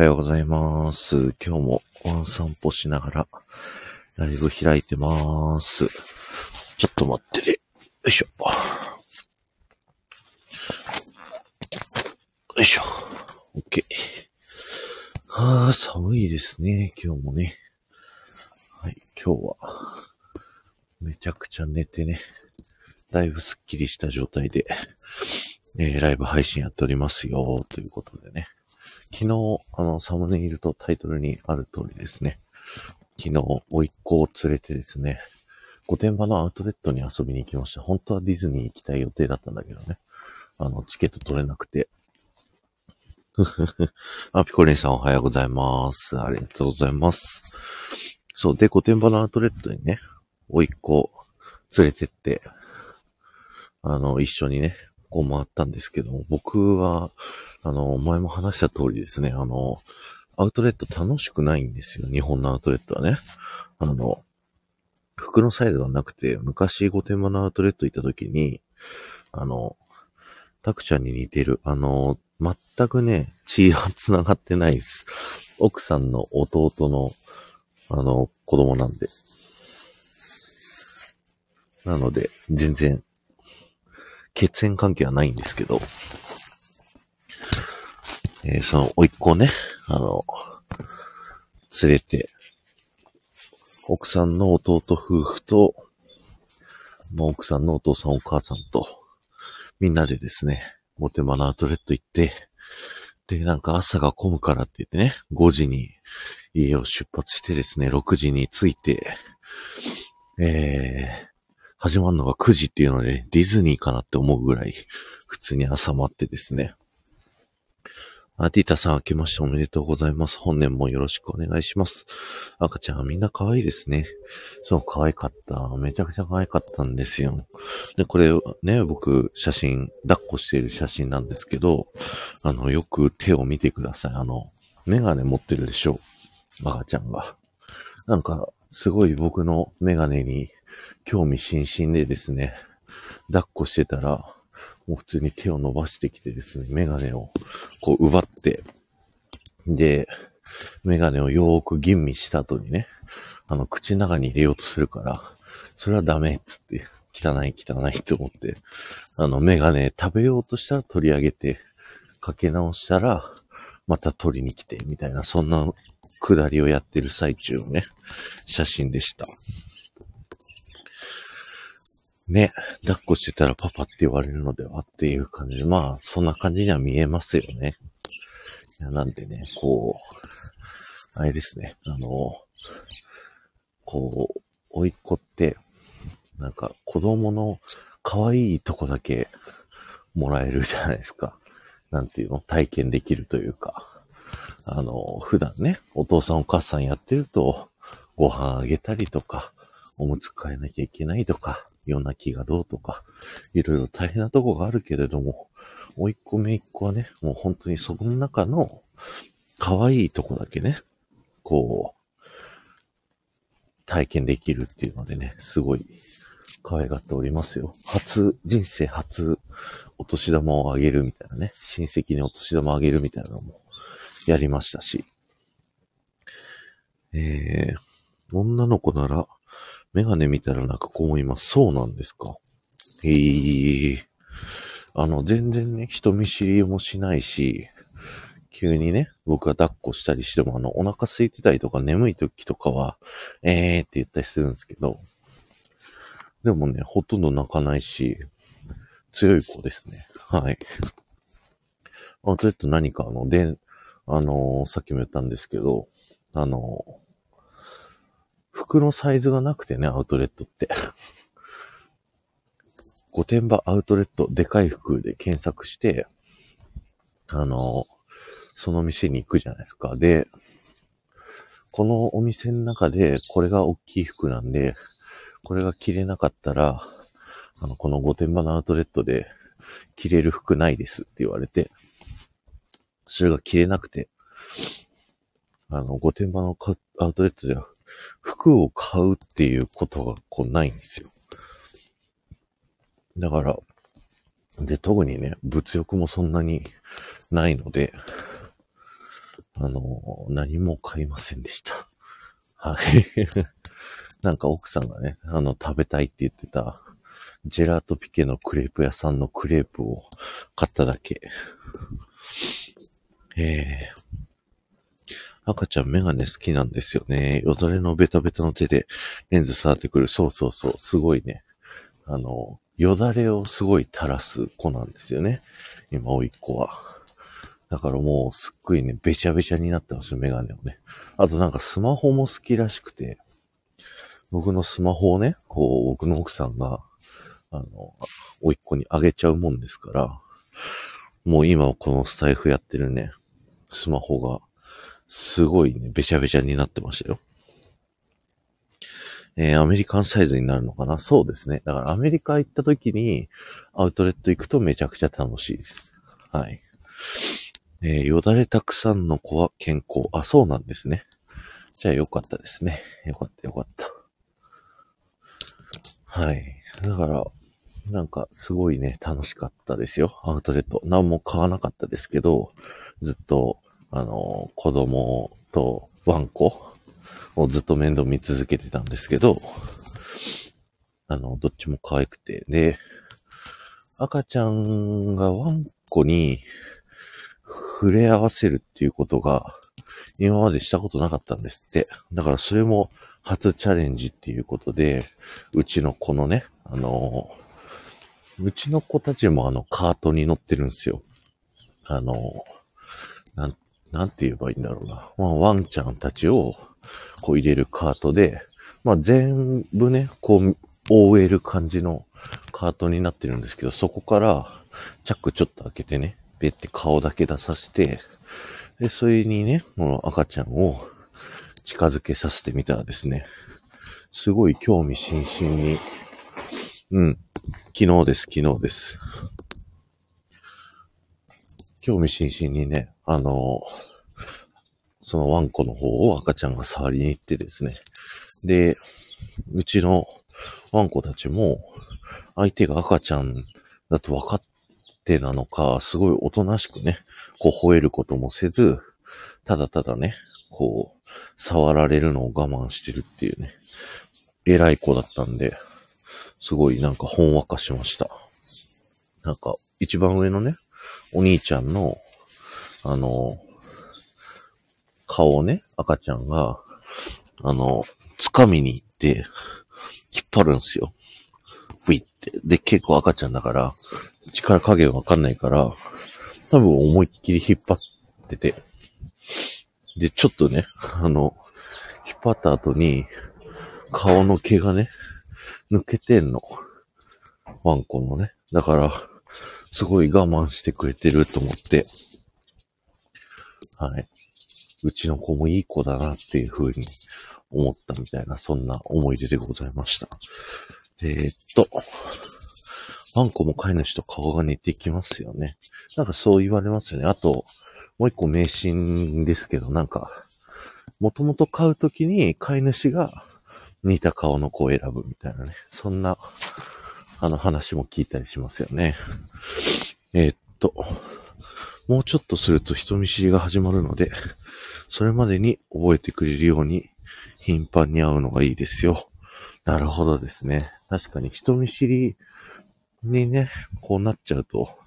はようございます。今日もワン散歩しながらライブ開いてます。ちょっと待ってて。よいしょ。よいしょ。OK。はあ、寒いですね。今日もね。はい、今日はめちゃくちゃ寝てね。だいぶスッキリした状態で、えーライブ配信やっておりますよ、ということでね。昨日、あの、サムネイルとタイトルにある通りですね。昨日、甥っ子を連れてですね、御殿場のアウトレットに遊びに行きました。本当はディズニー行きたい予定だったんだけどね。あの、チケット取れなくて。あ、ピコリンさんおはようございます。ありがとうございます。そう、で、御殿場のアウトレットにね、甥っ子連れてって、あの、一緒にね、こう回ったんですけど、僕は、あの、前も話した通りですね、あの、アウトレット楽しくないんですよ。日本のアウトレットはね。あの、服のサイズがなくて、昔御殿場のアウトレット行った時に、あの、タクちゃんに似てる、あの、全くね、血が繋がってないです。奥さんの弟の、あの、子供なんで。なので、全然、血縁関係はないんですけど、えーその、甥っ子をね、あの、連れて、奥さんの弟夫婦と、まあ奥さんのお父さんお母さんと、みんなでですね、モテマのアウトレット行って、で、なんか朝が混むからって言ってね、5時に家を出発してですね、6時に着いて、えー、始まるのが9時っていうので、ディズニーかなって思うぐらい、普通に朝待ってですね。アティタさん明けましておめでとうございます。本年もよろしくお願いします。赤ちゃんみんな可愛いですね。そう、可愛かった。めちゃくちゃ可愛かったんですよ。で、これね、僕、写真、抱っこしている写真なんですけど、あの、よく手を見てください。あの、メガネ持ってるでしょ。赤ちゃんが。なんか、すごい僕のメガネに興味津々でですね、抱っこしてたら、もう普通に手を伸ばしてきてですね、メガネをこう奪って、で、メガネをよーく吟味した後にね、あの、口の中に入れようとするから、それはダメっつって、汚い汚いって思って、あの、メガネ食べようとしたら取り上げて、かけ直したら、また取りに来て、みたいな、そんなくだりをやってる最中のね、写真でした。ね、抱っこしてたらパパって言われるのではっていう感じで、まあ、そんな感じには見えますよね。いや、なんでね、こう、あれですね、あの、こう、甥っ子って、なんか子供の可愛いとこだけもらえるじゃないですか。なんていうの？体験できるというか。あの、普段ね、お父さんお母さんやってると、ご飯あげたりとか、おむつ替えなきゃいけないとか、夜泣きがどうとか、いろいろ大変なとこがあるけれども、甥っ子姪っ子はね、もう本当にそこの中の可愛いとこだけね、こう、体験できるっていうのでね、すごい可愛がっておりますよ。初、人生初お年玉をあげるみたいなね、親戚にお年玉あげるみたいなのもやりましたし、えー、女の子なら、メガネ見たら泣く子もいます。そうなんですか？へえ。あの、全然ね、人見知りもしないし、急にね、僕が抱っこしたりしても、あの、お腹空いてたりとか眠い時とかは、えーって言ったりするんですけど、でもね、ほとんど泣かないし、強い子ですね。はい。あ、とえっと何かあの、で、あのーさっきも言ったんですけど、あのー服のサイズがなくてね、アウトレットって。御殿場アウトレットでかい服で検索して、あの、その店に行くじゃないですか。で、このお店の中でこれが大きい服なんで、これが着れなかったら、あの、この御殿場のアウトレットで着れる服ないですって言われて、それが着れなくて、あの、御殿場のアウトレットでは服を買うっていうことがこうないんですよ。だから、で、特にね、物欲もそんなにないので、あの、何も買いませんでした。はい。なんか奥さんがね、あの、食べたいって言ってた、ジェラートピケのクレープ屋さんのクレープを買っただけ。えー、赤ちゃんメガネ好きなんですよね。よだれのベタベタの手でレンズ触ってくる。そうそうそう。すごいね。あの、よだれをすごい垂らす子なんですよね。今、おいっ子は。だからもうすっごいね、べちゃべちゃになってます、メガネをね。あとなんかスマホも好きらしくて、僕のスマホをね、こう、僕の奥さんが、あの、おいっ子にあげちゃうもんですから、もう今このスタイフやってるね、スマホが、すごいね、べちゃべちゃになってましたよ。えー、アメリカンサイズになるのかな？そうですね。だからアメリカ行った時に、アウトレット行くとめちゃくちゃ楽しいです。はい。えー、よだれたくさんの子は健康。あ、そうなんですね。じゃあよかったですね。よかったよかった。はい。だから、なんかすごいね、楽しかったですよ。アウトレット。何も買わなかったですけど、ずっと、あの、子供とワンコをずっと面倒見続けてたんですけど、あの、どっちも可愛くて。で、赤ちゃんがワンコに触れ合わせるっていうことが今までしたことなかったんですって。だからそれも初チャレンジっていうことで、うちの子のね、あの、うちの子たちもあのカートに乗ってるんですよ。あの、なん、なんて言えばいいんだろうな。まあ、ワンちゃんたちをこう入れるカートで、まあ全部ね、こう覆える感じのカートになってるんですけど、そこからチャックちょっと開けてね、べって顔だけ出させて、で、それにね、この赤ちゃんを近づけさせてみたらですね、すごい興味津々に、うん、昨日です、昨日です。興味津々にね、あの、そのワンコの方を赤ちゃんが触りに行ってですね。で、うちのワンコたちも、相手が赤ちゃんだと分かってなのか、すごいおとなしくね、こう吠えることもせず、ただただね、こう、触られるのを我慢してるっていうね、偉い子だったんで、すごいなんかほんわかしました。なんか、一番上のね、お兄ちゃんの、あの、顔をね、赤ちゃんが、あの、掴みに行って、引っ張るんですよ。ブイって。で、結構赤ちゃんだから、力加減わかんないから、多分思いっきり引っ張ってて。で、ちょっとね、あの、引っ張った後に、顔の毛がね、抜けてんの。ワンコのね。だから、すごい我慢してくれてると思って。はい。うちの子もいい子だなっていう風に思ったみたいな、そんな思い出でございました。えー、っと、ワンコも飼い主と顔が似てきますよね。なんかそう言われますよね。あと、もう一個迷信ですけど、なんか、もともと飼うときに飼い主が似た顔の子を選ぶみたいなね。そんな、あの話も聞いたりしますよね。えー、っと、もうちょっとすると人見知りが始まるので、それまでに覚えてくれるように頻繁に会うのがいいですよ。なるほどですね。確かに人見知りにね、こうなっちゃうと、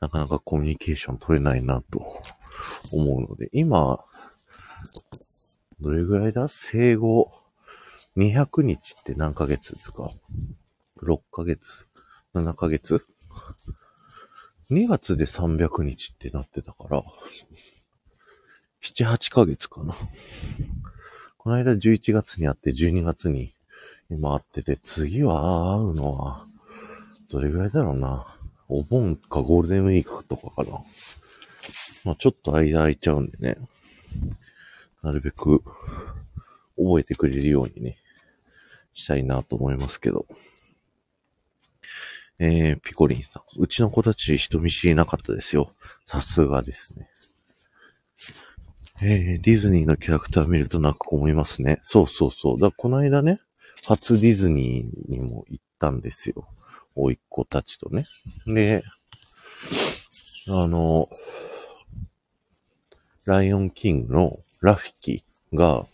なかなかコミュニケーション取れないなと思うので、今、どれぐらいだ？生後200日って何ヶ月ですか ?6 ヶ月 ?7 ヶ月？?2 月で300日ってなってたから、7、8ヶ月かな。この間11月に会って12月に今会ってて、次は会うのは、どれぐらいだろうな。お盆かゴールデンウィークとかかな。まあちょっと間空いちゃうんでね。なるべく覚えてくれるようにね、したいなと思いますけど。えー、ピコリンさん。うちの子たち人見知りなかったですよ。さすがですね。えー、ディズニーのキャラクター見ると泣く子もいますね。そうそうそう。だこの間ね、初ディズニーにも行ったんですよ。おいっ子たちとね。で、あの、ライオンキングのラフィキが、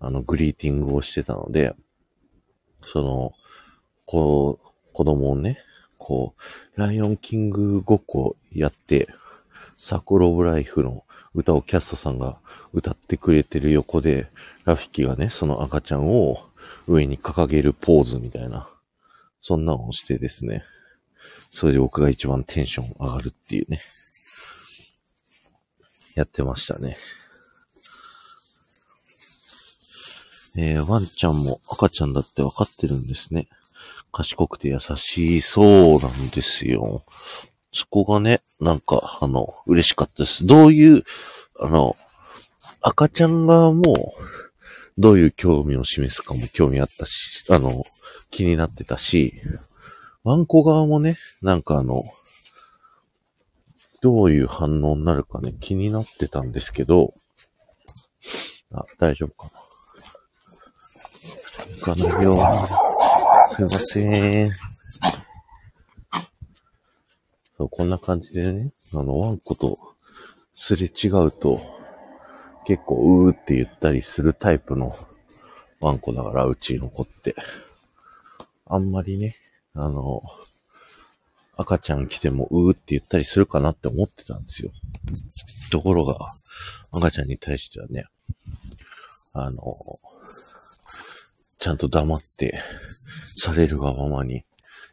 あの、グリーティングをしてたので、その、こう、子供をね、こう、ライオンキングごっこやって、サクルオブライフの歌をキャストさんが歌ってくれてる横で、ラフィキがね、その赤ちゃんを上に掲げるポーズみたいな、そんなのをしてですね、それで僕が一番テンション上がるっていうね、やってましたね。えー、ワンちゃんも赤ちゃんだってわかってるんですね。賢くて優しそうなんですよ。そこがね、なんか、あの、嬉しかったです。どういう、あの、赤ちゃん側も、どういう興味を示すかも興味あったし、あの、気になってたし、ワンコ側もね、なんかあの、どういう反応になるかね、気になってたんですけど、あ、大丈夫かな。行かないよ。すいません。そう、こんな感じでね、あの、ワンコとすれ違うと、結構、うーって言ったりするタイプのワンコだから、うちの子って。あんまりね、あの、赤ちゃん来てもうーって言ったりするかなって思ってたんですよ。ところが、赤ちゃんに対してはね、あの、ちゃんと黙って、されるがままに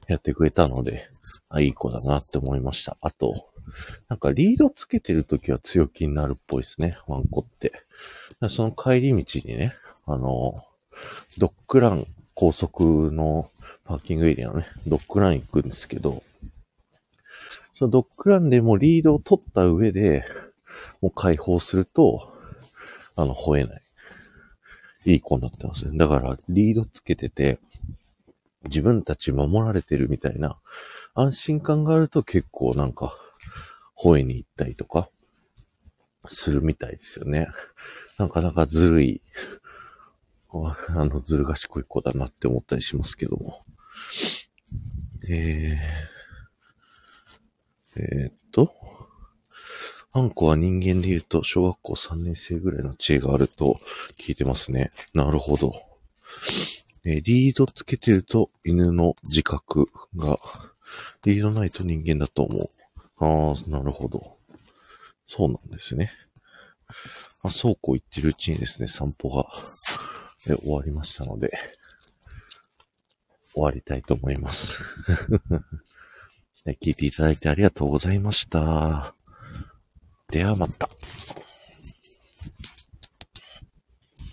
やってくれたので、あ、いい子だなって思いました。あと、なんかリードつけてるときは強気になるっぽいですね、ワンコって。その帰り道にね、あの、ドッグラン、高速のパーキングエリアのね、ドッグラン行くんですけど、そのドッグランでもリードを取った上で、もう解放すると、あの、吠えない。いい子になってますね。だから、リードつけてて、自分たち守られてるみたいな安心感があると結構なんか、吠えに行ったりとか、するみたいですよね。なかなかずるい、あの、ずる賢い子だなって思ったりしますけども。えー、えー、っと、あんこは人間で言うと小学校3年生ぐらいの知恵があると聞いてますね。なるほど。えリードつけてると犬の自覚が、リードないと人間だと思う。ああ、なるほど。そうなんですね。あ、そうこう言ってるうちにですね、散歩がえ終わりましたので、終わりたいと思います。聞いていただいてありがとうございました。デアマンタ